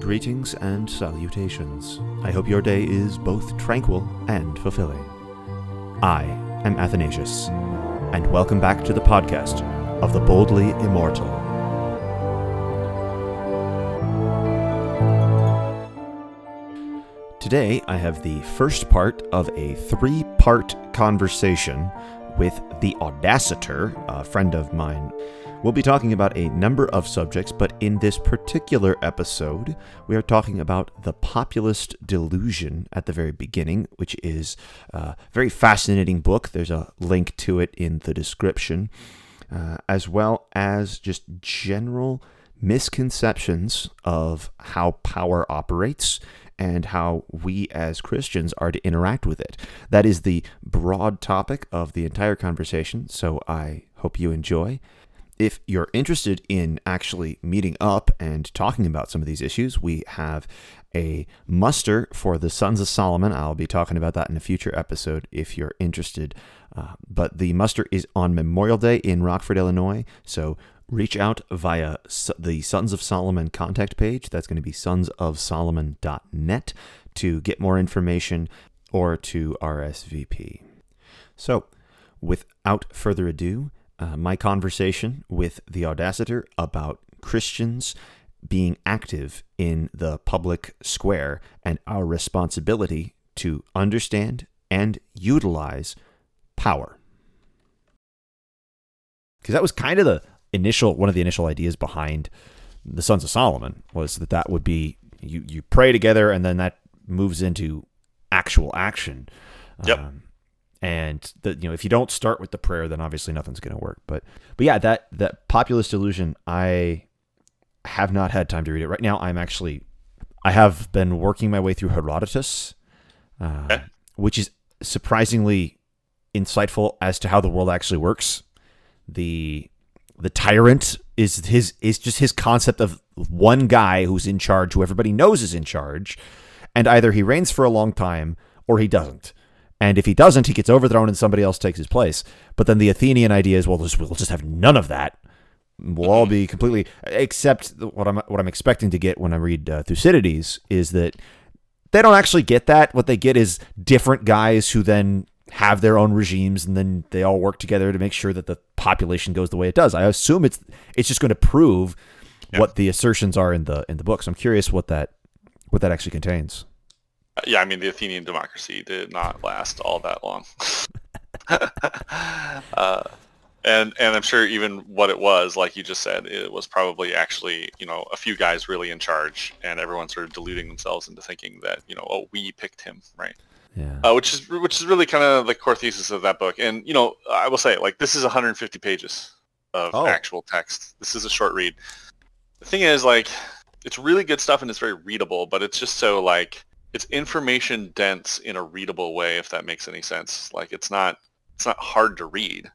Greetings and salutations. I hope your day is both tranquil and fulfilling. I am Athanasius, and welcome back to the podcast of the Boldly Immortal. Today, I have the first part of a three part conversation with the Audacitor, a friend of mine. We'll be talking about a number of subjects, but in this particular episode, we are talking about the populist delusion at the very beginning, which is a very fascinating book. There's a link to it in the description, uh, as well as just general misconceptions of how power operates and how we as Christians are to interact with it. That is the broad topic of the entire conversation, so I hope you enjoy. If you're interested in actually meeting up and talking about some of these issues, we have a muster for the Sons of Solomon. I'll be talking about that in a future episode if you're interested. Uh, but the muster is on Memorial Day in Rockford, Illinois. So reach out via the Sons of Solomon contact page. That's going to be sonsofsolomon.net to get more information or to RSVP. So, without further ado, uh, my conversation with the Audacitor about Christians being active in the public square and our responsibility to understand and utilize power. Because that was kind of the initial one of the initial ideas behind the Sons of Solomon was that that would be you you pray together and then that moves into actual action. Yep. Um, and the you know if you don't start with the prayer, then obviously nothing's going to work. But but yeah, that that populist delusion, I have not had time to read it right now. I'm actually I have been working my way through Herodotus, uh, Okay. which is surprisingly insightful as to how the world actually works. The the tyrant is his is just his concept of one guy who's in charge, who everybody knows is in charge, and either he reigns for a long time or he doesn't. And if he doesn't, he gets overthrown and somebody else takes his place. But then the Athenian idea is, well, just, we'll just have none of that. We'll all be completely, except what I'm what I'm expecting to get when I read uh, Thucydides is that they don't actually get that. What they get is different guys who then have their own regimes, and then they all work together to make sure that the population goes the way it does. I assume it's it's just going to prove Yeah. what the assertions are in the in the book. So I'm curious what that what that actually contains. Yeah, I mean the Athenian democracy did not last all that long. uh, and and I'm sure even what it was, like you just said, it was probably actually you know a few guys really in charge, and everyone sort of deluding themselves into thinking that you know oh we picked him right, Yeah. uh, which is which is really kind of the core thesis of that book. And you know I will say like this is 150 pages of Oh. actual text. This is a short read. The thing is like it's really good stuff and it's very readable, but it's just so like it's information dense in a readable way if that makes any sense. Like it's not it's not hard to read.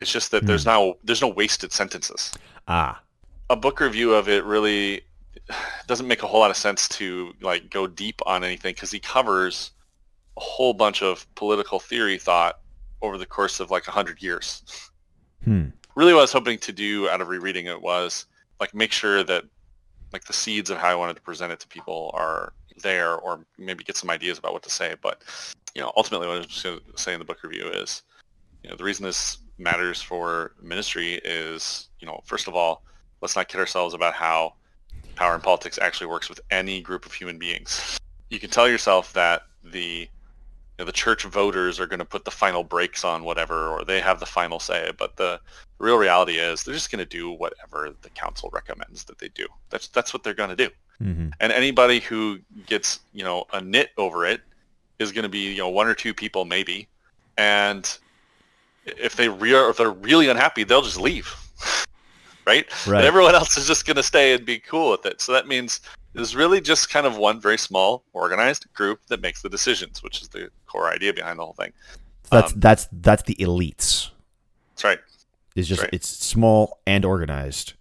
It's just that there's no there's no wasted sentences. Ah. A book review of it really doesn't make a whole lot of sense to like go deep on anything because he covers a whole bunch of political theory thought over the course of like a hundred years. Hmm. really what I was hoping to do out of rereading it was like make sure that like the seeds of how I wanted to present it to people are there or maybe get some ideas about what to say. But, you know, ultimately what I was just going to say in the book review is, you know, the reason this matters for ministry is, you know, first of all, let's not kid ourselves about how power in politics actually works with any group of human beings. You can tell yourself that the know, the church voters are going to put the final brakes on whatever, or they have the final say. But the real reality is they're just going to do whatever the council recommends that they do. That's that's what they're going to do. hmm And anybody who gets you know a nit over it is going to be you know one or two people maybe, and if they re- if they're really unhappy, they'll just leave, right? Right. And everyone else is just going to stay and be cool with it. So that means there's really just kind of one very small organized group that makes the decisions, which is the core idea behind the whole thing. That's Um, that's that's the elites. That's right. Is just right. it's small and organized.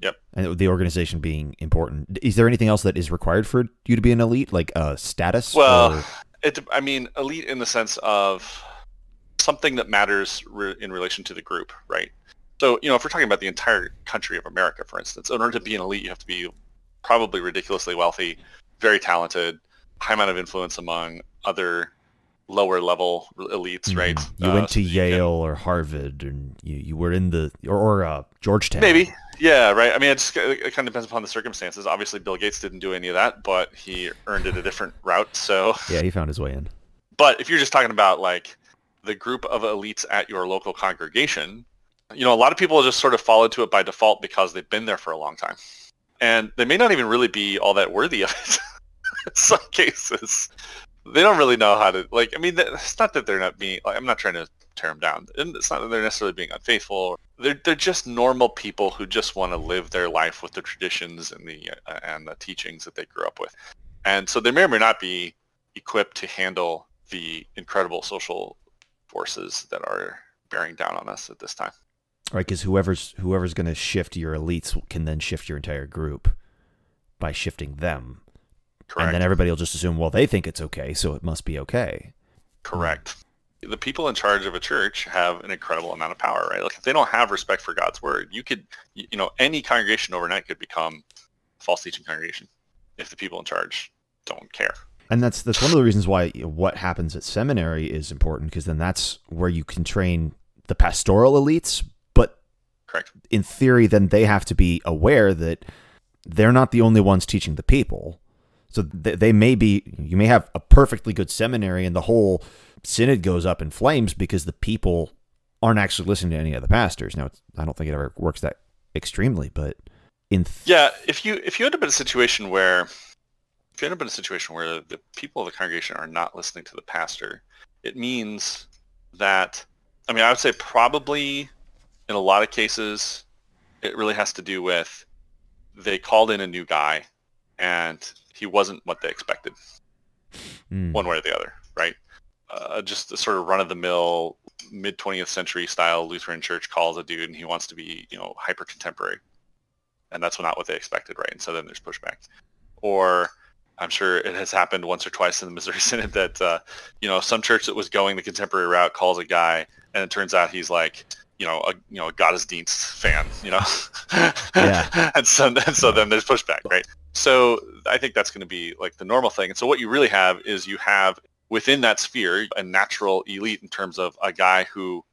Yep. And the organization being important. Is there anything else that is required for you to be an elite, like uh, status? Well, or- it, I mean, elite in the sense of something that matters re- in relation to the group, right? So, you know, if we're talking about the entire country of America, for instance, in order to be an elite, you have to be probably ridiculously wealthy, very talented, high amount of influence among other lower level elites, mm-hmm. right? You uh, went to so Yale can, or Harvard, and you, you were in the or, or uh, Georgetown. Maybe, yeah, right. I mean, it, just, it kind of depends upon the circumstances. Obviously, Bill Gates didn't do any of that, but he earned it a different route. So yeah, he found his way in. But if you're just talking about like the group of elites at your local congregation, you know, a lot of people just sort of fall into it by default because they've been there for a long time, and they may not even really be all that worthy of it. in some cases, they don't really know how to like. I mean, it's not that they're not being. Like, I'm not trying to tear them down. It's not that they're necessarily being unfaithful. They're they're just normal people who just want to live their life with the traditions and the uh, and the teachings that they grew up with, and so they may or may not be equipped to handle the incredible social forces that are bearing down on us at this time. Right, because whoever's whoever's going to shift your elites can then shift your entire group by shifting them. Correct. And then everybody will just assume, well, they think it's okay, so it must be okay. Correct. The people in charge of a church have an incredible amount of power, right? Like if they don't have respect for God's word, you could, you know, any congregation overnight could become a false teaching congregation if the people in charge don't care. And that's that's one of the reasons why what happens at seminary is important because then that's where you can train the pastoral elites. Correct in theory, then they have to be aware that they're not the only ones teaching the people. So they, they may be, you may have a perfectly good seminary and the whole synod goes up in flames because the people aren't actually listening to any of the pastors. Now, I don't think it ever works that extremely, but in th- yeah, if you if you end up in a situation where if you end up in a situation where the people of the congregation are not listening to the pastor, it means that I mean I would say probably in a lot of cases it really has to do with they called in a new guy and he wasn't what they expected, mm. one way or the other, right? Uh, just the sort of run-of-the-mill mid 20th century style Lutheran church calls a dude and he wants to be, you know, hyper contemporary, and that's not what they expected, right? And so then there's pushback, or I'm sure it has happened once or twice in the Missouri Synod that uh, you know some church that was going the contemporary route calls a guy, and it turns out he's like you know a you know a Gottesdienst fan, you know, yeah, and so and so then there's pushback, right? So I think that's going to be like the normal thing. And so what you really have is you have within that sphere a natural elite in terms of a guy who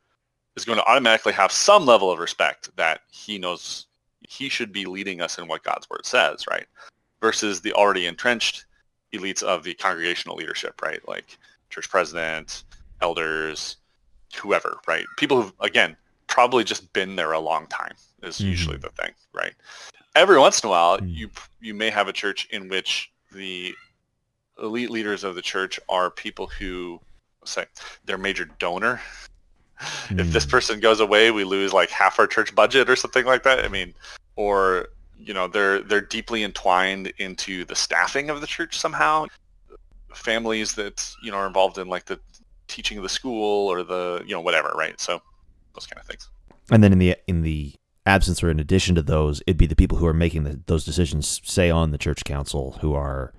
is going to automatically have some level of respect that he knows he should be leading us in what God's word says, right? Versus the already entrenched elites of the congregational leadership, right? Like church president, elders, whoever, right? People who've, again, probably just been there a long time is mm-hmm. usually the thing, right? every once in a while, mm. you you may have a church in which the elite leaders of the church are people who say their major donor. Mm. If this hmm. person goes away, we lose like half our church budget or something like that. I mean, or you know, they're they're deeply entwined into the staffing of the church somehow. Families that you know are involved in like the teaching of the school or the you know whatever, right? So those kind of things. And then in the in the absence or in addition to those, it'd be the people who are making the, those decisions, say on the church council, who are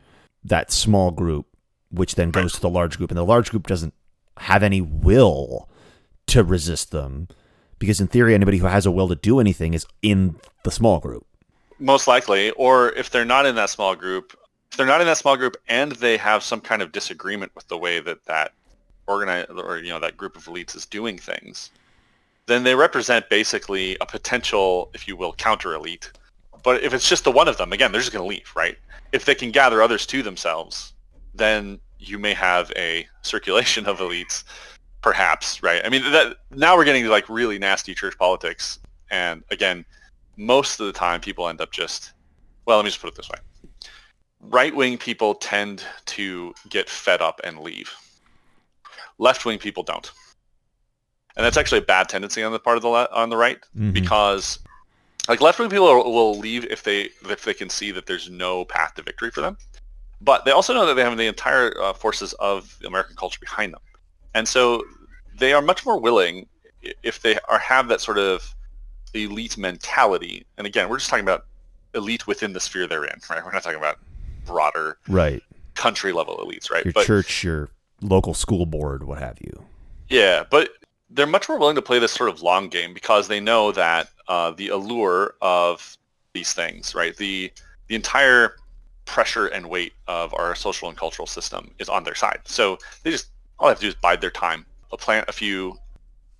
that small group, which then goes to the large group, and the large group doesn't have any will to resist them, because in theory, anybody who has a will to do anything is in the small group. Most likely, or if they're not in that small group, if they're not in that small group and they have some kind of disagreement with the way that that organize or you know that group of elites is doing things, then they represent basically a potential, if you will, counter elite. But if it's just the one of them, again, they're just going to leave, right? If they can gather others to themselves, then you may have a circulation of elites, perhaps, right? I mean, that now we're getting to like really nasty church politics, and again, most of the time people end up just, well, let me just put it this way: right-wing people tend to get fed up and leave. Left-wing people don't and that's actually a bad tendency on the part of the le- on the right mm-hmm. because like left wing people are, will leave if they if they can see that there's no path to victory for them, but they also know that they have the entire uh, forces of American culture behind them, and so they are much more willing if they are have that sort of elite mentality. And again, we're just talking about elite within the sphere they're in, right? We're not talking about broader right country level elites, right? Your but, church, your local school board, what have you. Yeah, but they're much more willing to play this sort of long game because they know that uh, the allure of these things, right? The the entire pressure and weight of our social and cultural system is on their side. So they just all they have to do is bide their time, plant a few,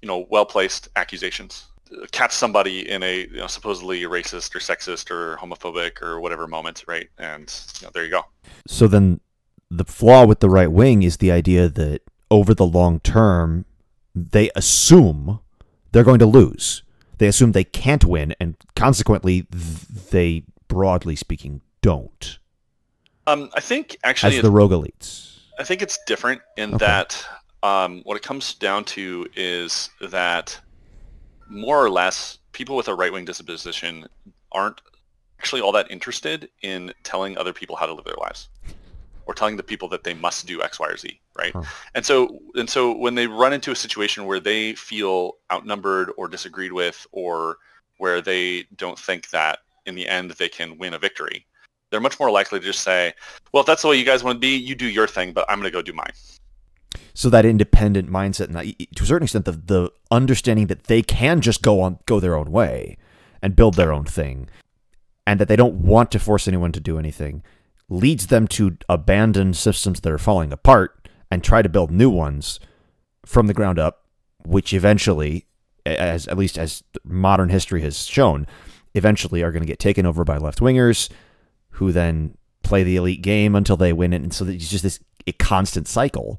you know, well-placed accusations, catch somebody in a you know, supposedly racist or sexist or homophobic or whatever moment, right? And you know, there you go. So then the flaw with the right wing is the idea that over the long term, they assume they're going to lose. They assume they can't win, and consequently, they, broadly speaking, don't. Um, I think actually, as the rogue elites, I think it's different in okay. that um, what it comes down to is that more or less people with a right wing disposition aren't actually all that interested in telling other people how to live their lives or telling the people that they must do X, Y, or Z, right? Huh. And so and so when they run into a situation where they feel outnumbered or disagreed with or where they don't think that in the end they can win a victory, they're much more likely to just say, well, if that's the way you guys want to be, you do your thing, but I'm going to go do mine. So that independent mindset, and that, to a certain extent, the the understanding that they can just go on, go their own way, and build their own thing, and that they don't want to force anyone to do anything, leads them to abandon systems that are falling apart and try to build new ones from the ground up, which eventually, as at least as modern history has shown, eventually are going to get taken over by left wingers, who then play the elite game until they win it, and so it's just this constant cycle.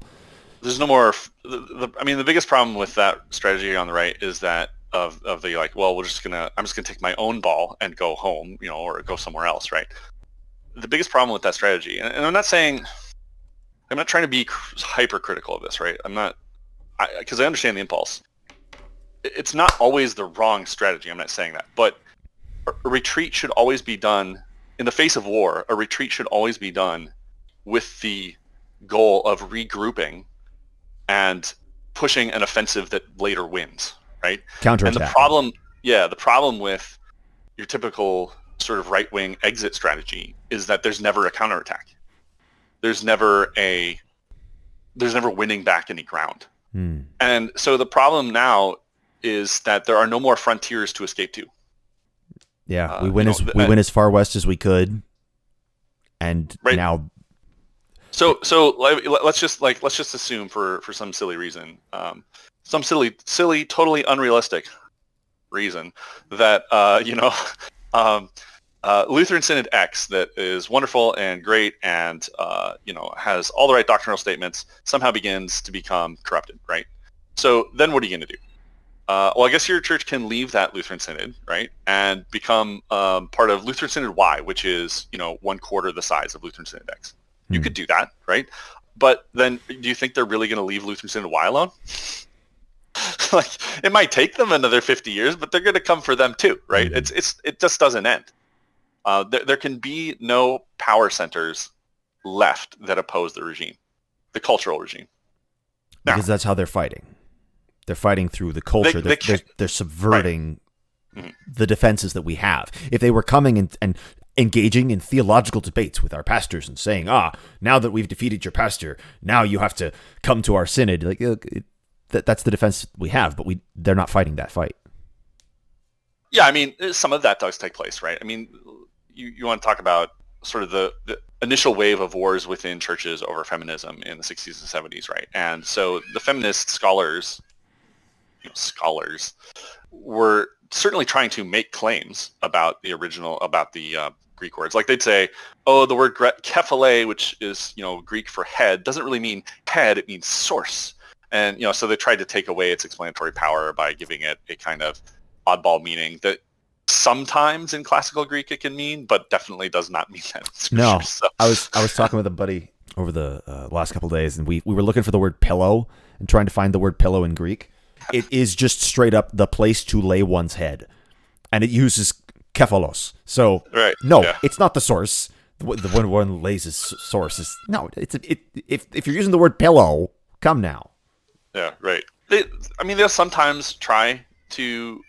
There's no more. The, the, I mean, the biggest problem with that strategy on the right is that of of the like, well, we're just gonna, I'm just gonna take my own ball and go home, you know, or go somewhere else, right? The biggest problem with that strategy, and, and I'm not saying, I'm not trying to be hypercritical of this, right? I'm not, because I, I understand the impulse. It's not always the wrong strategy. I'm not saying that, but a retreat should always be done in the face of war. A retreat should always be done with the goal of regrouping and pushing an offensive that later wins, right? Counter And the problem, yeah, the problem with your typical sort of right-wing exit strategy is that there's never a counterattack. There's never a there's never winning back any ground. Hmm. And so the problem now is that there are no more frontiers to escape to. Yeah, we uh, went as know, we went as far west as we could, and right. now. So so let's just like let's just assume for for some silly reason, um, some silly silly totally unrealistic reason that uh, you know um, uh, Lutheran Synod X that is wonderful and great and uh, you know has all the right doctrinal statements somehow begins to become corrupted, right? So then what are you going to do? Uh, well, I guess your church can leave that Lutheran Synod, right, and become um, part of Lutheran Synod Y, which is you know one quarter the size of Lutheran Synod X. You hmm. could do that, right? But then, do you think they're really going to leave Lutheran Synod Y alone? like it might take them another 50 years, but they're going to come for them too, right? Mm-hmm. It's it's it just doesn't end. Uh, there, there can be no power centers left that oppose the regime, the cultural regime. Now, because that's how they're fighting. They're fighting through the culture. They, they are they're, they're, subverting right. mm-hmm. the defenses that we have. If they were coming and, and engaging in theological debates with our pastors and saying, "Ah, now that we've defeated your pastor, now you have to come to our synod," like it, that, that's the defense we have. But we they're not fighting that fight. Yeah, I mean, some of that does take place, right? I mean, you, you want to talk about sort of the, the initial wave of wars within churches over feminism in the 60s and 70s, right? And so the feminist scholars, you know, scholars, were certainly trying to make claims about the original, about the uh, Greek words. Like they'd say, oh, the word kephale, which is, you know, Greek for head, doesn't really mean head, it means source. And, you know, so they tried to take away its explanatory power by giving it a kind of oddball meaning that sometimes in classical Greek it can mean, but definitely does not mean that. no, so. I was I was talking with a buddy over the uh, last couple days, and we we were looking for the word pillow and trying to find the word pillow in Greek. It is just straight up the place to lay one's head, and it uses kephalos. So right. no, yeah. it's not the source. The, the one one lays his source is no. It's it, if if you're using the word pillow, come now. Yeah, right. They, I mean, they'll sometimes try to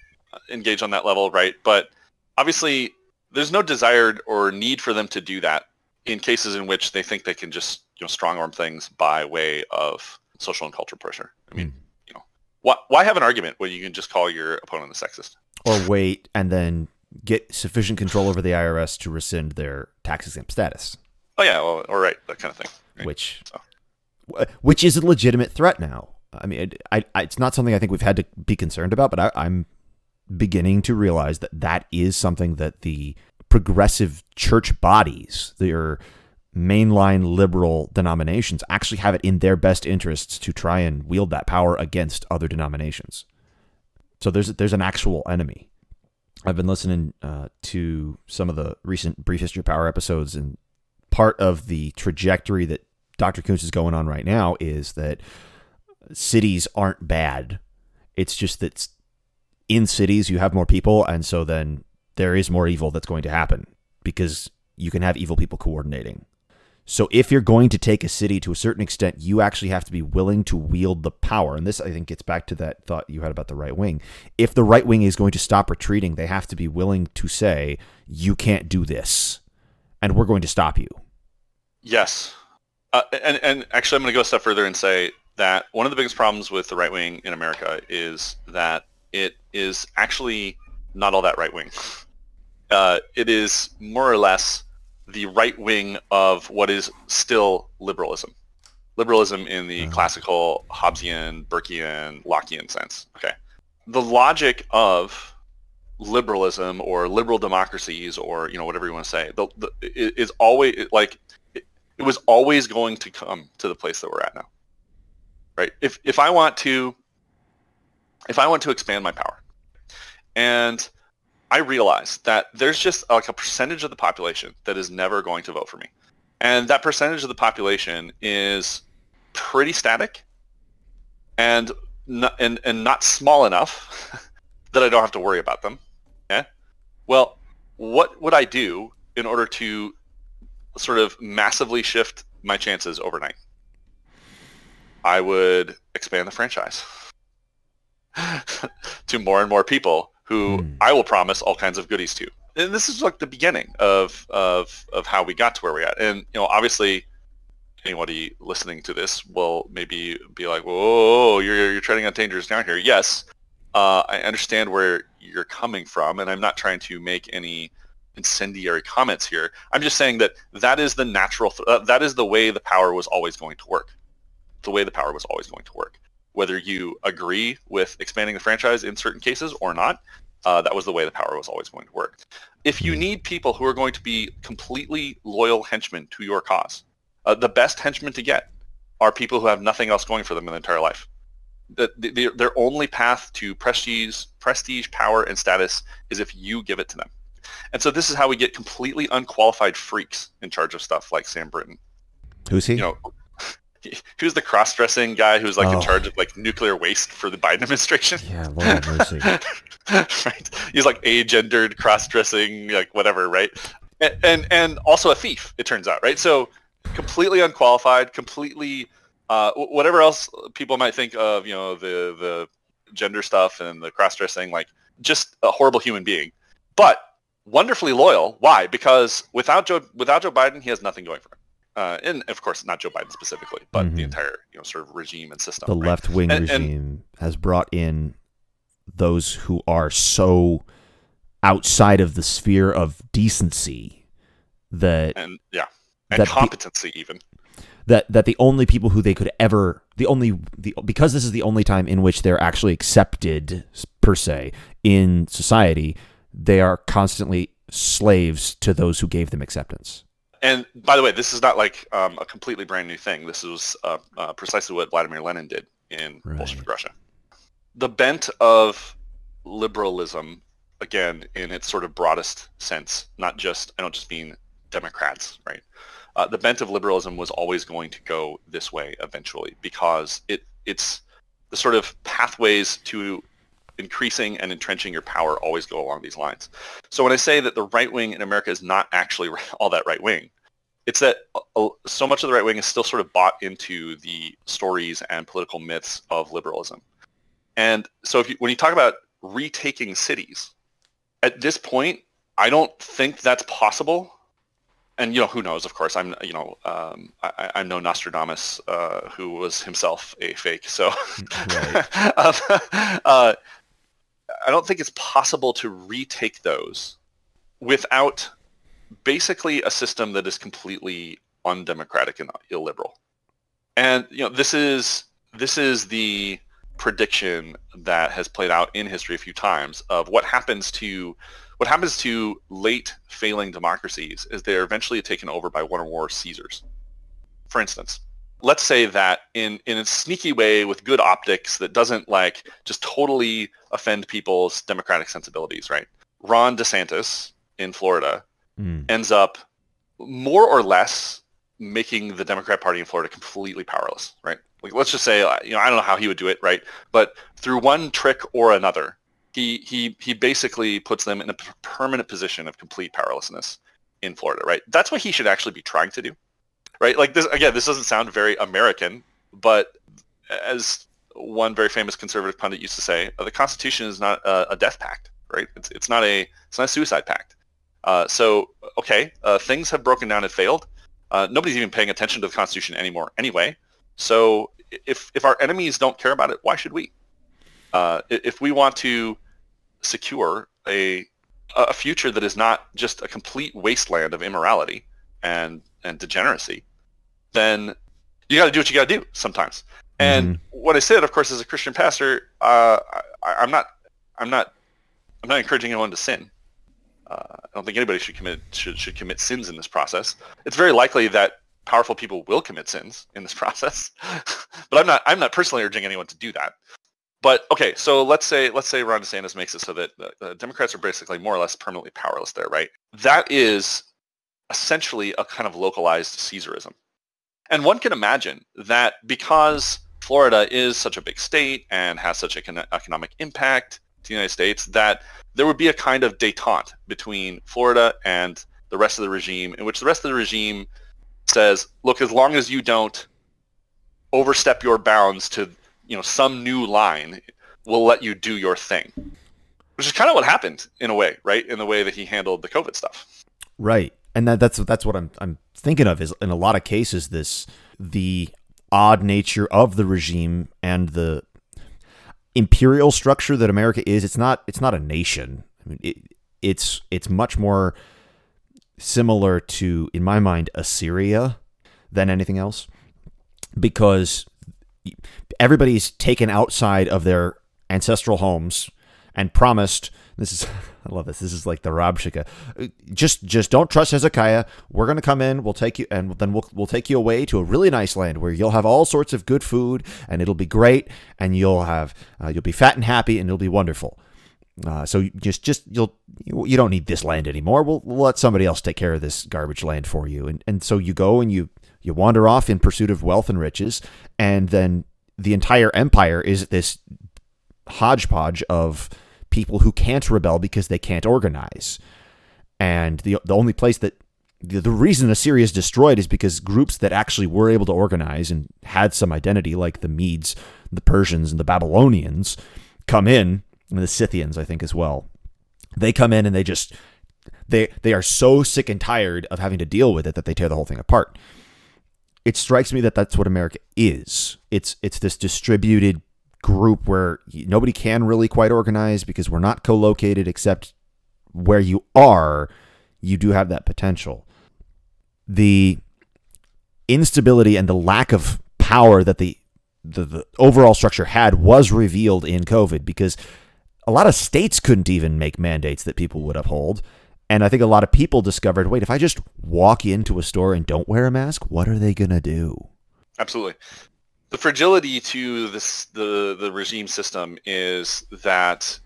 engage on that level, right? But obviously, there's no desired or need for them to do that in cases in which they think they can just you know strong arm things by way of social and cultural pressure. I mean, mm. you know, why why have an argument when you can just call your opponent a sexist? Or wait and then get sufficient control over the IRS to rescind their tax exempt status. Oh yeah, well, all right, that kind of thing. Right? Which, so. which is a legitimate threat now. I mean, it, I, I, it's not something I think we've had to be concerned about, but I, I'm beginning to realize that that is something that the progressive church bodies, their mainline liberal denominations, actually have it in their best interests to try and wield that power against other denominations. So there's there's an actual enemy. I've been listening uh, to some of the recent Brief History Power episodes, and part of the trajectory that Dr. Koontz is going on right now is that cities aren't bad. It's just that in cities you have more people, and so then there is more evil that's going to happen because you can have evil people coordinating. So if you're going to take a city to a certain extent, you actually have to be willing to wield the power. And this, I think, gets back to that thought you had about the right wing. If the right wing is going to stop retreating, they have to be willing to say, you can't do this, and we're going to stop you. Yes. Uh, and, and actually, I'm going to go a step further and say that one of the biggest problems with the right wing in America is that it is actually not all that right wing. Uh, it is more or less the right wing of what is still liberalism. Liberalism in the mm-hmm. classical Hobbesian, Burkean, Lockean sense. Okay. The logic of liberalism or liberal democracies or you know whatever you want to say the, the, is always like it, it was always going to come to the place that we're at now right if if i want to if i want to expand my power and I realize that there's just like a percentage of the population that is never going to vote for me. And that percentage of the population is pretty static and not, and, and not small enough that I don't have to worry about them. Yeah. Well, what would I do in order to sort of massively shift my chances overnight? I would expand the franchise to more and more people who mm. I will promise all kinds of goodies to. And this is like the beginning of of of how we got to where we're at. And you know, obviously, anybody listening to this will maybe be like, "Whoa, you're you're treading on dangerous ground here." Yes, uh, I understand where you're coming from, and I'm not trying to make any incendiary comments here. I'm just saying that that is the natural, th- uh, that is the way the power was always going to work. The way the power was always going to work whether you agree with expanding the franchise in certain cases or not. Uh, that was the way the power was always going to work. If you hmm. need people who are going to be completely loyal henchmen to your cause, uh, the best henchmen to get are people who have nothing else going for them in their entire life. The, the, their only path to prestige, prestige, power, and status is if you give it to them. And so this is how we get completely unqualified freaks in charge of stuff like Sam Brinton. Who's he? You know, was the cross-dressing guy who's like oh. in charge of like nuclear waste for the Biden administration. Yeah, Lord mercy. right. He's like agendered, cross-dressing, like whatever, right? And, and, and also a thief, it turns out, right? So completely unqualified, completely uh, whatever else people might think of, you know, the the gender stuff and the cross-dressing, like just a horrible human being, but wonderfully loyal. Why? Because without Joe without Joe Biden, he has nothing going for him uh, and of course not Joe Biden specifically, but mm-hmm. the entire you know sort of regime and system. The right? left wing regime and, has brought in those who are so outside of the sphere of decency that and yeah and that competency the, even that that the only people who they could ever the only the because this is the only time in which they're actually accepted per se in society they are constantly slaves to those who gave them acceptance and by the way, this is not like um, a completely brand new thing. This was uh, uh, precisely what Vladimir Lenin did in right. Bolshevik Russia. The bent of liberalism, again, in its sort of broadest sense, not just, I don't just mean Democrats, right? Uh, the bent of liberalism was always going to go this way eventually because it it's the sort of pathways to increasing and entrenching your power always go along these lines. So when I say that the right wing in America is not actually all that right wing, it's that so much of the right wing is still sort of bought into the stories and political myths of liberalism. And so if you, when you talk about retaking cities, at this point, I don't think that's possible. And you know who knows? Of course, I'm you know um, I, am no Nostradamus, uh, who was himself a fake. So right. um, uh, I don't think it's possible to retake those without basically a system that is completely undemocratic and illiberal. And you know, this is this is the prediction that has played out in history a few times of what happens to what happens to late failing democracies is they're eventually taken over by one or more Caesars. For instance, let's say that in, in a sneaky way with good optics that doesn't like just totally offend people's democratic sensibilities, right? Ron DeSantis in Florida mm. ends up more or less making the Democrat Party in Florida completely powerless, right? Like, let's just say, you know, I don't know how he would do it, right? But through one trick or another, he he he basically puts them in a permanent position of complete powerlessness in Florida, right? That's what he should actually be trying to do, right? Like this again, this doesn't sound very American, but as one very famous conservative pundit used to say, uh, the Constitution is not a, a, death pact, right? It's it's not a it's not a suicide pact. Uh, so okay, uh, things have broken down and failed. Uh, nobody's even paying attention to the Constitution anymore, anyway. So if if our enemies don't care about it, why should we? Uh, if we want to secure a a future that is not just a complete wasteland of immorality and and degeneracy, then you got to do what you got to do sometimes. And mm-hmm. what I said, of course, as a Christian pastor, uh, I, am not, I'm not, I'm not encouraging anyone to sin. Uh, I don't think anybody should commit should should commit sins in this process. It's very likely that powerful people will commit sins in this process, but I'm not I'm not personally urging anyone to do that. But okay, so let's say let's say Ron DeSantis makes it so that the Democrats are basically more or less permanently powerless there, right? That is essentially a kind of localized Caesarism. And one can imagine that because Florida is such a big state and has such an economic impact to the United States, that there would be a kind of détente between Florida and the rest of the regime, in which the rest of the regime says, look, as long as you don't overstep your bounds to you know some new line we'll let you do your thing. Which is kind of what happened in a way right? In the way that he handled the covid stuff. Right and that, that's that's what I'm I'm thinking of is in a lot of cases this the odd nature of the regime and the imperial structure that America is it's not it's not a nation. I mean it, it's it's much more similar to in my mind Assyria than anything else because everybody's taken outside of their ancestral homes and promised this is I love this. This is like the Rabshakeh. Just just don't trust Hezekiah. We're gonna come in. We'll take you, and then we'll we'll take you away to a really nice land where you'll have all sorts of good food, and it'll be great, and you'll have uh, you'll be fat and happy, and it'll be wonderful. Uh, so just just you'll you don't need this land anymore. We'll, we'll let somebody else take care of this garbage land for you, and and so you go and you you wander off in pursuit of wealth and riches, and then the entire empire is this hodgepodge of people who can't rebel because they can't organize. And the the only place that the, the reason Assyria is destroyed is because groups that actually were able to organize and had some identity, like the Medes, the Persians, and the Babylonians, come in, and the Scythians, I think, as well. They come in and they just they they are so sick and tired of having to deal with it that they tear the whole thing apart it strikes me that that's what America is. It's it's this distributed group where nobody can really quite organize because we're not co-located except where you are, you do have that potential. The instability and the lack of power that the, the, the overall structure had was revealed in COVID because a lot of states couldn't even make mandates that people would uphold. And I think a lot of people discovered wait, if I just walk into a store and don't wear a mask, what are they going to do? Absolutely. The fragility to this the the regime system is that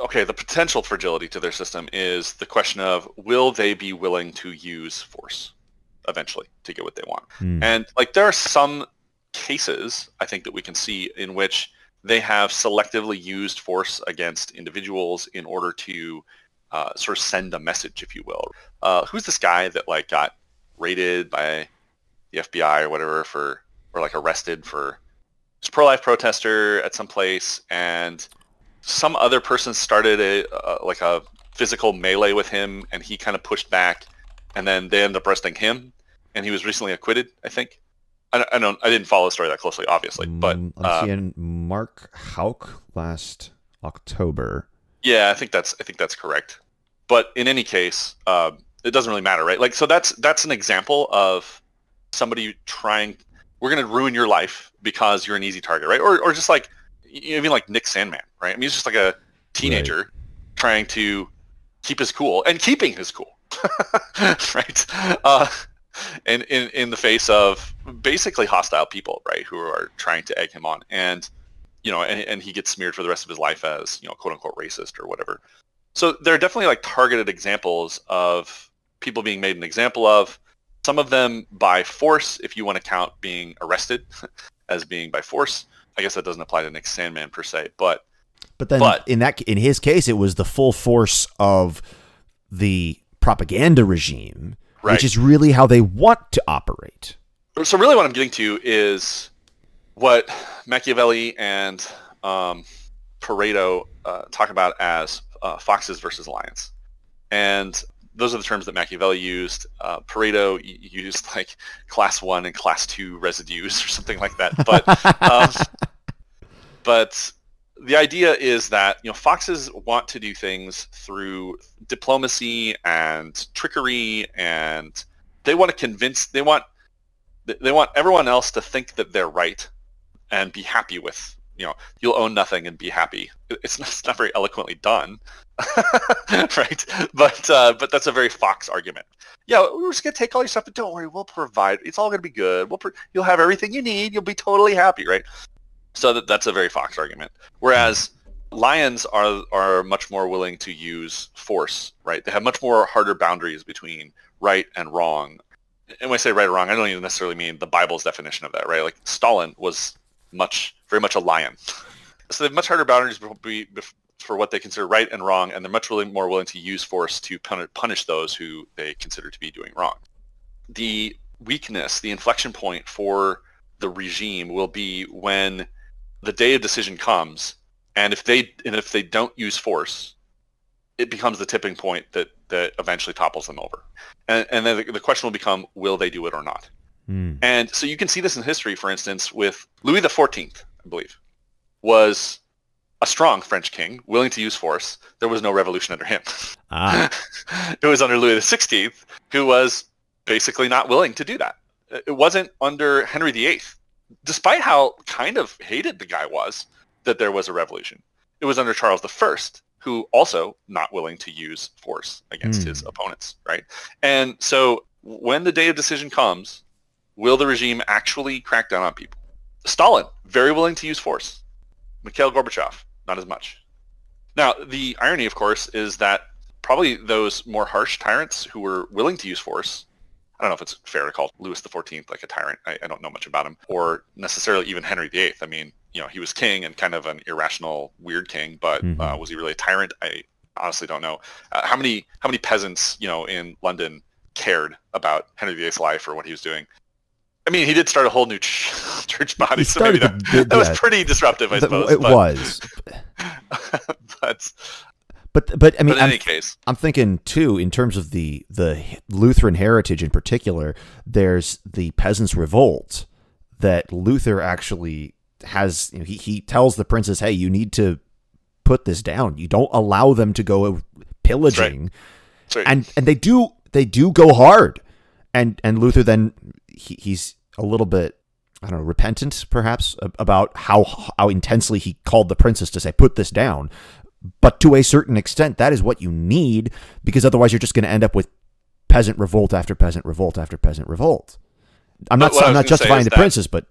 okay, the potential fragility to their system is the question of will they be willing to use force eventually to get what they want. Mm. And like there are some cases I think that we can see in which they have selectively used force against individuals in order to uh, sort of send a message, if you will. Uh, who's this guy that like got raided by the FBI or whatever for, or like arrested for, pro-life protester at some place, and some other person started a uh, like a physical melee with him, and he kind of pushed back, and then they ended up arresting him, and he was recently acquitted, I think. I, I don't, I didn't follow the story that closely, obviously, but mm, I'm seeing Mark Houck last October. Yeah, I think that's I think that's correct. but in any case, uh, it doesn't really matter, right? Like, so that's that's an example of somebody trying. We're going to ruin your life because you're an easy target, right? Or or just like even like Nick Sandmann, right? I mean, he's just like a teenager right. trying to keep his cool and keeping his cool, right? Uh, and in in the face of basically hostile people, right, who are trying to egg him on, and you know, and, and he gets smeared for the rest of his life as you know, quote unquote racist or whatever. So there are definitely like targeted examples of people being made an example of. Some of them by force, if you want to count being arrested as being by force. I guess that doesn't apply to Nick Sandmann per se, but but then but, in that in his case, it was the full force of the propaganda regime, right. which is really how they want to operate. So really, what I'm getting to is what Machiavelli and um, Pareto uh, talk about as uh, foxes versus lions, and those are the terms that Machiavelli used. Uh, Pareto used like class one and class two residues or something like that. But um, but the idea is that you know foxes want to do things through diplomacy and trickery, and they want to convince they want they want everyone else to think that they're right and be happy with you know you'll own nothing and be happy. It's not, it's not very eloquently done right? But uh, but that's a very fox argument. Yeah we're just going to take all your stuff but don't worry we'll provide it's all going to be good. We'll pro- you'll have everything you need you'll be totally happy right? So that, that's a very fox argument. Whereas lions are are much more willing to use force right? They have much more harder boundaries between right and wrong. And when I say right or wrong, I don't even necessarily mean the Bible's definition of that, right? Like Stalin was much, very much a lion. So they have much harder boundaries for what they consider right and wrong, and they're much really more willing to use force to punish those who they consider to be doing wrong. The weakness, the inflection point for the regime will be when the day of decision comes, and if they and if they don't use force, it becomes the tipping point that that eventually topples them over. And, and then the, the question will become, will they do it or not? Mm. And so you can see this in history, for instance, with Louis XIV, I believe, was a strong French king, willing to use force. There was no revolution under him. Ah. it was under Louis XVI, who was basically not willing to do that. It wasn't under Henry VIII, despite how kind of hated the guy was, that there was a revolution. It was under Charles I, who also not willing to use force against mm. his opponents, right? And so when the day of decision comes, Will the regime actually crack down on people? Stalin, very willing to use force. Mikhail Gorbachev, not as much. Now, the irony, of course, is that probably those more harsh tyrants who were willing to use force, I don't know if it's fair to call Louis XIV like a tyrant. I, I don't know much about him, or necessarily even Henry VIII. I mean, you know, he was king and kind of an irrational, weird king, but mm-hmm. uh, was he really a tyrant? I honestly don't know. Uh, how many how many peasants, you know, in London cared about Henry VIII's life or what he was doing? I mean, he did start a whole new ch- church body, so maybe that, that yeah. was pretty disruptive, I suppose. It but, was. but, but, but I mean, but in I'm, any case, I'm thinking too in terms of the the Lutheran heritage in particular. There's the peasants' revolt that Luther actually has. You know, he he tells the princes, "Hey, you need to put this down. You don't allow them to go pillaging." That's right. That's right. And and they do they do go hard, and and Luther then he, he's a little bit I don't know, repentant perhaps about how how intensely he called the princess to say put this down. But to a certain extent, that is what you need because otherwise you're just going to end up with peasant revolt after peasant revolt after peasant revolt. I'm not I'm not justifying the that, princess, but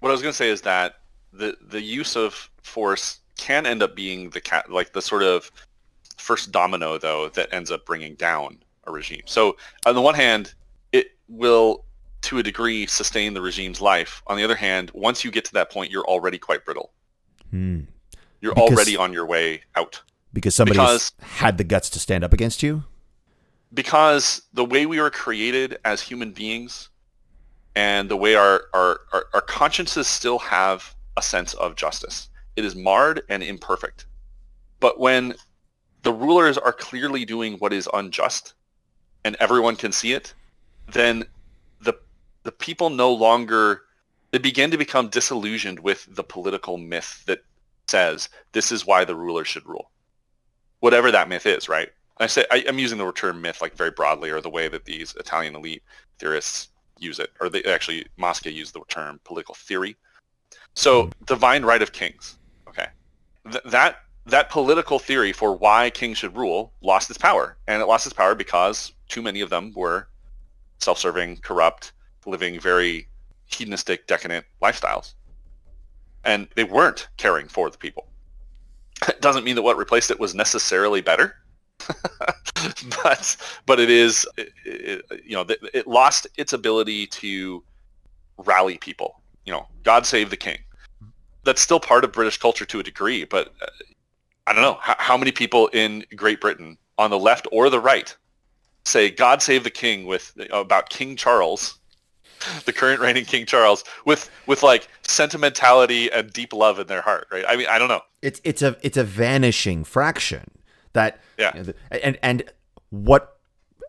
what I was going to say is that the the use of force can end up being the cat like the sort of first domino though that ends up bringing down a regime. So on the one hand, it will to a degree sustain the regime's life. On the other hand, once you get to that point, you're already quite brittle. Hmm. You're because, already on your way out. Because somebody had the guts to stand up against you? Because the way we were created as human beings and the way our, our, our, our consciences still have a sense of justice. It is marred and imperfect. But when the rulers are clearly doing what is unjust and everyone can see it, then the people no longer they begin to become disillusioned with the political myth that says this is why the ruler should rule. Whatever that myth is, right? I say I, am using the term myth like very broadly, or the way that these Italian elite theorists use it, or they actually Mosca used the term political theory. So divine right of kings. Okay, Th- that that political theory for why kings should rule lost its power, and it lost its power because too many of them were self-serving, corrupt, living very hedonistic, decadent lifestyles, and they weren't caring for the people. It doesn't mean that what replaced it was necessarily better but but it is it, it, you know it lost its ability to rally people. You know, God save the king. That's still part of British culture to a degree, but uh, I don't know how, how many people in Great Britain on the left or the right say God save the king with about King Charles the current reigning King Charles with with like sentimentality and deep love in their heart, right? I mean, I don't know. It's it's a it's a vanishing fraction. That yeah, you know, and and what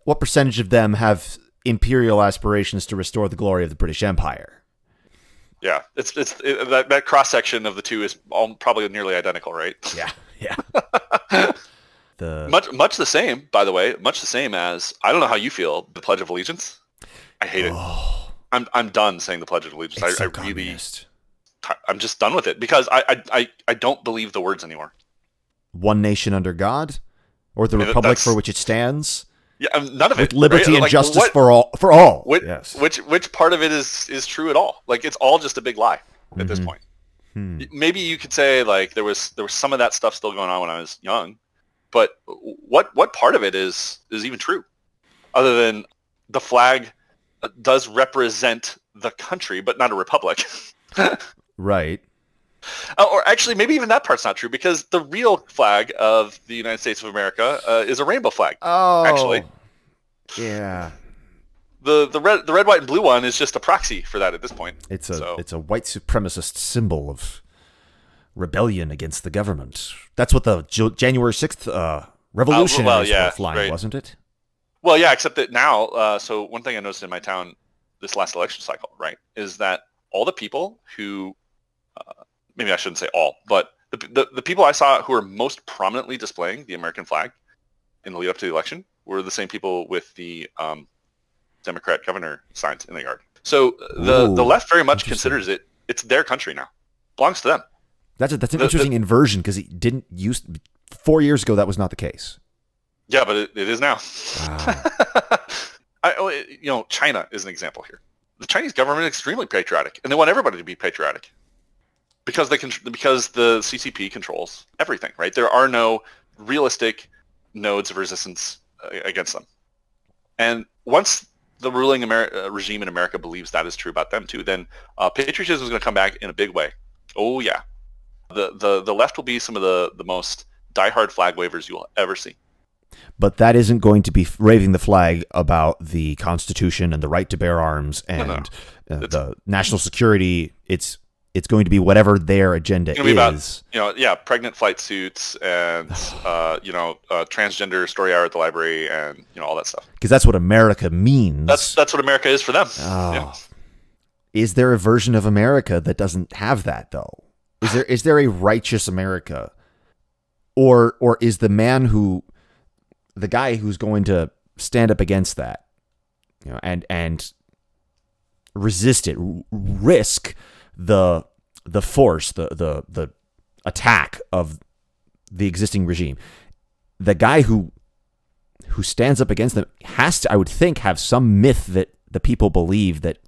what percentage of them have imperial aspirations to restore the glory of the British Empire? Yeah, it's it's it, that that cross section of the two is all probably nearly identical, right? Yeah, yeah. the much much the same, by the way, much the same as I don't know how you feel the Pledge of Allegiance. I hate oh, it. I'm I'm done saying the Pledge of Allegiance. I, so I really, I'm just done with it because I, I I don't believe the words anymore one nation under God, or the I mean, republic for which it stands. Yeah, um, none of with it. liberty right? and like, justice what, for all. For all. Which, yes. Which which part of it is is true at all? Like it's all just a big lie at mm-hmm. this point. Hmm. Maybe you could say like there was there was some of that stuff still going on when I was young, but what what part of it is is even true, other than the flag does represent the country, but not a republic. right. Uh, or actually, maybe even that part's not true because the real flag of the United States of America uh, is a rainbow flag. Oh, actually, yeah. The the red the red white and blue one is just a proxy for that at this point. It's a so. it's a white supremacist symbol of rebellion against the government. That's what the January sixth uh, revolution uh, well, yeah, flying, right. wasn't it? Well, yeah, except that now. Uh, so one thing I noticed in my town this last election cycle, right, is that all the people who uh, maybe I shouldn't say all, but the, the, the people I saw who were most prominently displaying the American flag in the lead up to the election were the same people with the um, Democrat governor signs in the yard. So the Ooh, the left very much considers it it's their country now, belongs to them. That's a, that's an the, interesting the, inversion because it didn't use four years ago. That was not the case. Yeah, but it, it is now. Wow. I, oh, you know, China is an example here. The Chinese government is extremely patriotic, and they want everybody to be patriotic because they can because the CCP controls everything, right? There are no realistic nodes of resistance uh, against them. And once the ruling Ameri- uh, regime in America believes that is true about them too, then uh, patriotism is going to come back in a big way. Oh yeah, the the the left will be some of the the most diehard flag wavers you will ever see. But that isn't going to be raving the flag about the Constitution and the right to bear arms and no, no. Uh, the national security. It's it's going to be whatever their agenda is. About, you know, yeah, pregnant flight suits and uh, you know, uh, transgender story hour at the library and you know all that stuff. Because that's what America means. That's that's what America is for them. Oh. Yeah. Is there a version of America that doesn't have that though? Is there is there a righteous America, or or is the man who, the guy who's going to stand up against that, you know, and and resist it, risk the the force, the the the attack of the existing regime. The guy who who stands up against them has to, I would think, have some myth that the people believe that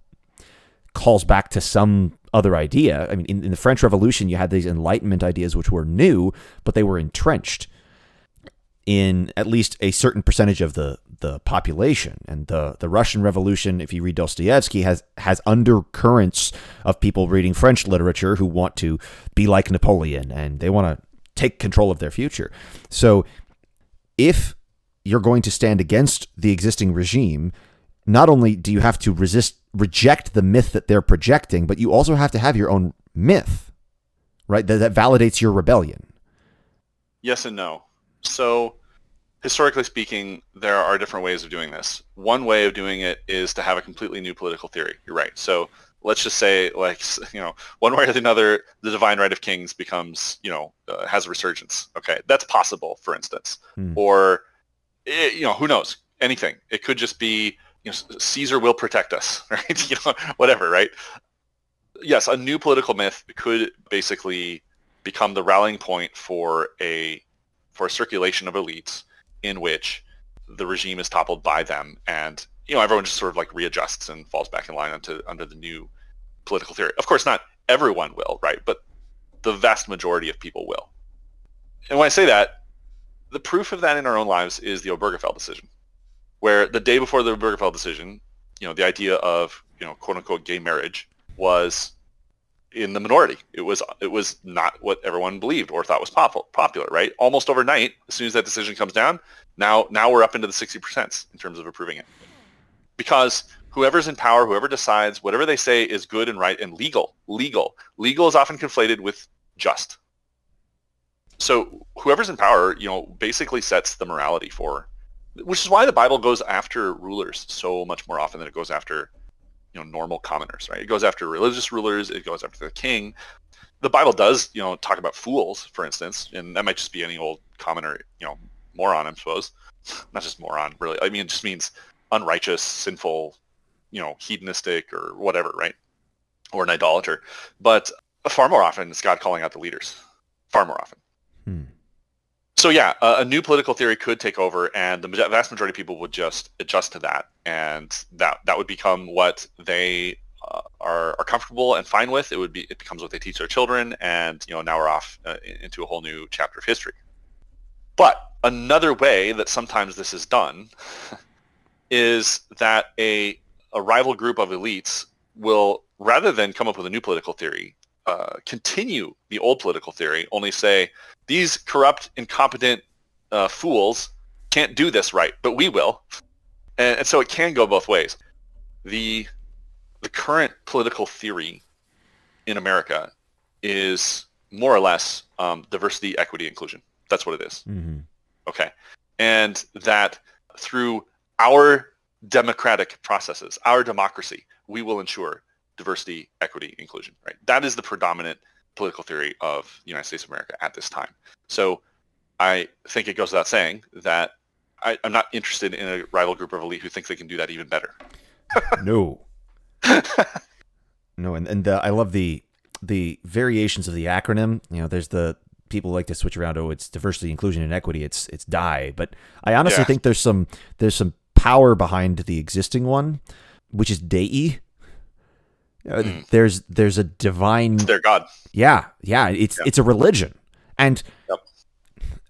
calls back to some other idea. I mean, in, in the French Revolution, you had these Enlightenment ideas which were new, but they were entrenched in at least a certain percentage of the the population. And the the Russian Revolution, if you read Dostoevsky, has has undercurrents of people reading French literature who want to be like Napoleon and they want to take control of their future. So if you're going to stand against the existing regime, not only do you have to resist reject the myth that they're projecting, but you also have to have your own myth, right? That, that validates your rebellion. Yes and no. So historically speaking, there are different ways of doing this. One way of doing it is to have a completely new political theory. You're right. So let's just say, like, you know, one way or another, the divine right of kings becomes, you know, uh, has a resurgence. Okay, that's possible, for instance. Hmm. Or it, you know, who knows? Anything. It could just be, you know, Caesar will protect us, right? you know, whatever, right? Yes, a new political myth could basically become the rallying point for a for a circulation of elites in which the regime is toppled by them and you know everyone just sort of like readjusts and falls back in line onto under the new political theory. Of course not everyone will, right? But the vast majority of people will. And when I say that, the proof of that in our own lives is the Obergefell decision, where the day before the Obergefell decision, you know, the idea of, you know, quote unquote gay marriage was in the minority. It was it was not what everyone believed or thought was pop- popular, right? Almost overnight, as soon as that decision comes down, now now we're up into the 60% in terms of approving it. Because whoever's in power, whoever decides, whatever they say is good and right and legal. Legal. Legal is often conflated with just. So whoever's in power, you know, basically sets the morality for, which is why the Bible goes after rulers so much more often than it goes after, you know, normal commoners, right? It goes after religious rulers. It goes after the king. The Bible does, you know, talk about fools, for instance, and that might just be any old commoner, you know, moron, I suppose. Not just moron, really. I mean, it just means unrighteous, sinful, you know, hedonistic or whatever, right? Or an idolater. But far more often, it's God calling out the leaders. Far more often. Hmm. So yeah, a, a, new political theory could take over, and the vast majority of people would just adjust to that, and that that would become what they uh, are are comfortable and fine with. It would be it becomes what they teach their children, and you know now we're off uh, into a whole new chapter of history. But another way that sometimes this is done is that a a rival group of elites will, rather than come up with a new political theory, uh, continue the old political theory, only say, these corrupt, incompetent uh, fools can't do this right, but we will. And, and, so it can go both ways. The, the current political theory in America is more or less um, diversity, equity, inclusion. That's what it is. Mm-hmm. Okay. And that through our democratic processes, our democracy, we will ensure diversity, equity, inclusion. Right. That is the predominant political theory of the United States of America at this time. So I think it goes without saying that I, am not interested in a rival group of elite who thinks they can do that even better. no. no, and, and uh, I love the the variations of the acronym. You know, there's the people like to switch around. Oh, it's diversity, inclusion, and equity. It's it's DIE. But I honestly yeah. think there's some there's some power behind the existing one, which is Dei. Mm. There's there's a divine. Their god. Yeah, yeah. It's it's a religion, and yep.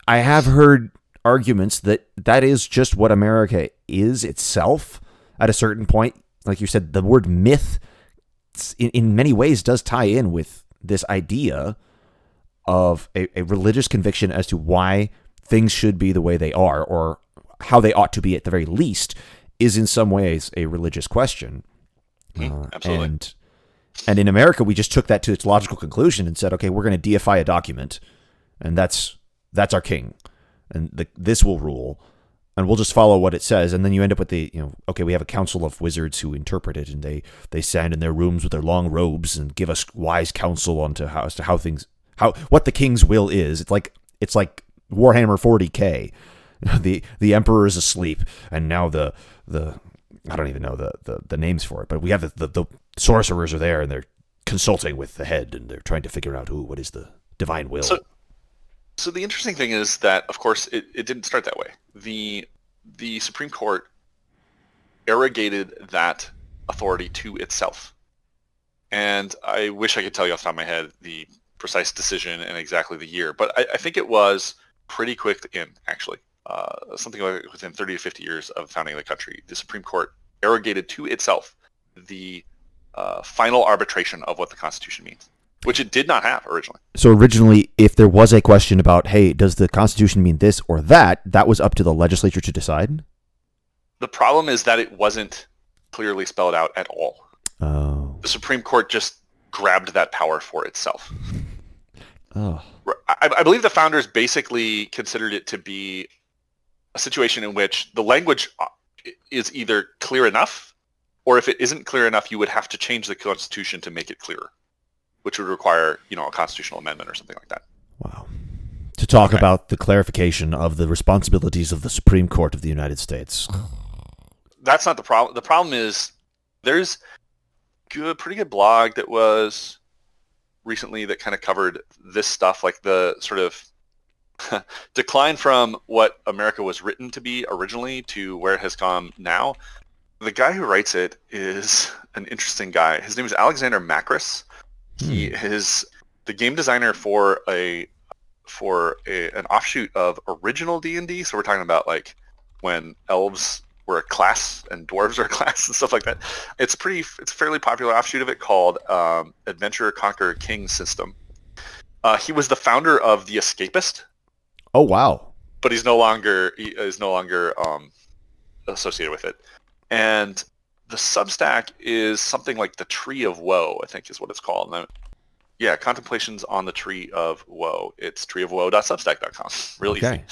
I have heard arguments that that is just what America is itself. At a certain point, like you said, the word myth, in, in many ways, does tie in with this idea of a, a religious conviction as to why things should be the way they are, or how they ought to be at the very least is in some ways a religious question. Mm, uh, absolutely. And and in America, we just took that to its logical conclusion and said, okay, we're going to deify a document, and that's that's our king, and the, this will rule, and we'll just follow what it says. And then you end up with the you know, okay, we have a council of wizards who interpret it, and they they stand in their rooms with their long robes and give us wise counsel on to how as to how things how what the king's will is. It's like it's like Warhammer 40k. the the emperor is asleep, and now the the I don't even know the the, the names for it, but we have the, the, the sorcerers are there and they're consulting with the head and they're trying to figure out who what is the divine will. So, so the interesting thing is that of course it, it didn't start that way. The the Supreme Court arrogated that authority to itself. And I wish I could tell you off the top of my head the precise decision and exactly the year, but I, I think it was pretty quick in, actually uh, something like within 30 to 50 years of founding the country, the Supreme Court arrogated to itself the uh, final arbitration of what the Constitution means, which it did not have originally. So originally, if there was a question about, hey, does the Constitution mean this or that, that was up to the legislature to decide? The problem is that it wasn't clearly spelled out at all. Oh. The Supreme Court just grabbed that power for itself. Oh. I, I believe the founders basically considered it to be a situation in which the language uh, is either clear enough, or if it isn't clear enough, you would have to change the Constitution to make it clearer, which would require, you know, a constitutional amendment or something like that. Wow. to talk Okay. about the clarification of the responsibilities of the Supreme Court of the United States. That's not the problem. The problem is there's good, pretty good blog that was recently that kind of covered this stuff, like the sort of decline from what America was written to be originally to where it has gone now. The guy who writes it is an interesting guy. His name is Alexander Macris. He is the game designer for a for a, an offshoot of original D&D. So we're talking about like when elves were a class and dwarves were a class and stuff like that. It's pretty. It's a fairly popular offshoot of it called um, Adventurer Conqueror King system. Uh, he was the founder of the Escapist, Oh wow. but he's no longer he is no longer um, associated with it. And the Substack is something like the Tree of Woe, I think is what it's called. And I- yeah, Contemplations on the Tree of Woe. It's treeofwoe.substack.com. Real easy. Okay.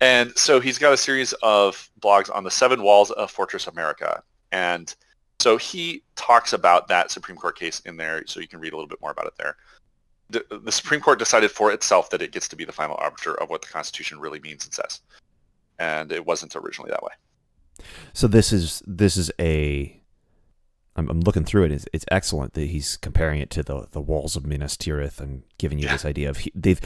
And so he's got a series of blogs on the seven walls of Fortress America. And so he talks about that Supreme Court case in there, so you can read a little bit more about it there. The, the Supreme Court decided for itself that it gets to be the final arbiter of what the Constitution really means and says. And it wasn't originally that way. So this is this is a. I'm, I'm looking through it. It's, it's excellent that he's comparing it to the the walls of Minas Tirith and giving you Yeah. this idea of he, they've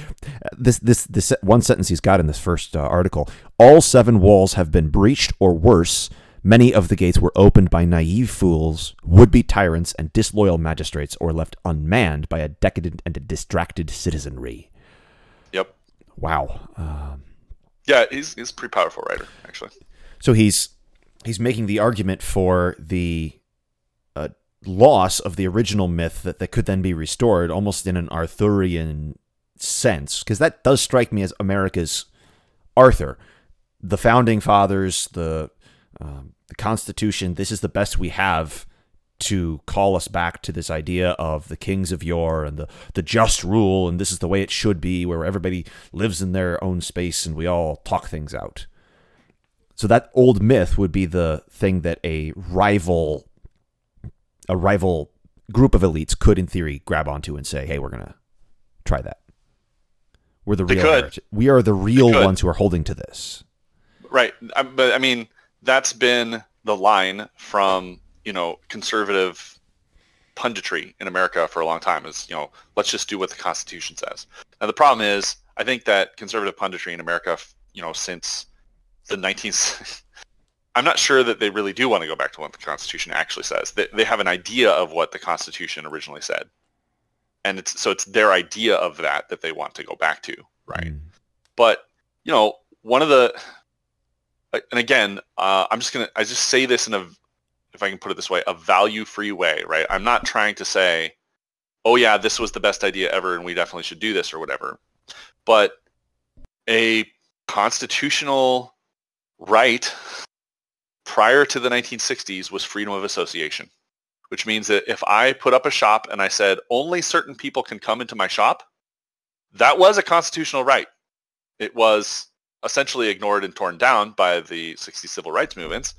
this this this one sentence he's got in this first uh, article. All seven walls have been breached or worse. Many of the gates were opened by naive fools, would-be tyrants, and disloyal magistrates, or left unmanned by a decadent and a distracted citizenry. Yep. Wow. Um, Yeah, he's, he's a pretty powerful writer, actually. So he's he's making the argument for the uh, loss of the original myth that, that could then be restored, almost in an Arthurian sense, because that does strike me as America's Arthur, the founding fathers, the um, the Constitution. This is the best we have to call us back to this idea of the kings of yore and the, the just rule, and this is the way it should be, where everybody lives in their own space and we all talk things out. So that old myth would be the thing that a rival a rival group of elites could in theory grab onto and say, "Hey, we're going to try that." We're the They real could. We are the real ones who are holding to this. Right. Um, But I mean, that's been the line from, you know, conservative punditry in America for a long time is, you know, let's just do what the Constitution says. Now, the problem is, I think that conservative punditry in America, you know, since the 19th, I'm not sure that they really do want to go back to what the Constitution actually says. They, they have an idea of what the Constitution originally said. And it's so it's their idea of that that they want to go back to, right? Mm. but you know one of the and again uh, i'm just gonna i just say this in a if i can put it this way a value free way right i'm not trying to say oh yeah this was the best idea ever and we definitely should do this or whatever but a constitutional right prior to the 1960s was freedom of association which means that if i put up a shop and i said only certain people can come into my shop that was a constitutional right it was essentially ignored and torn down by the 60s civil rights movements.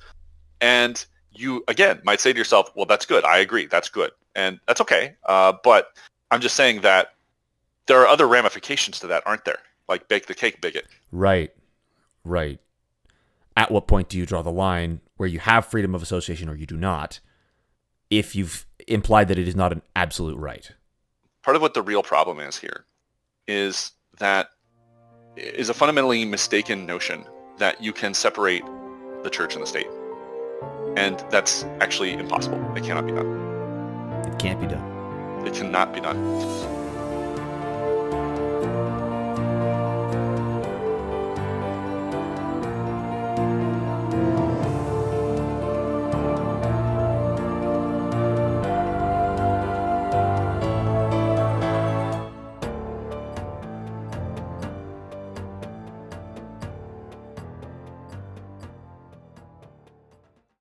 And you, again, might say to yourself, well, that's good. I agree. That's good. And that's okay. Uh, but I'm just saying that there are other ramifications to that, aren't there? Like bake the cake bigot. Right. Right. At what point do you draw the line where you have freedom of association or you do not if you've implied that it is not an absolute right? Part of what the real problem is here is that is a fundamentally mistaken notion that you can separate the church and the state. And that's actually impossible. It cannot be done. It can't be done. It cannot be done.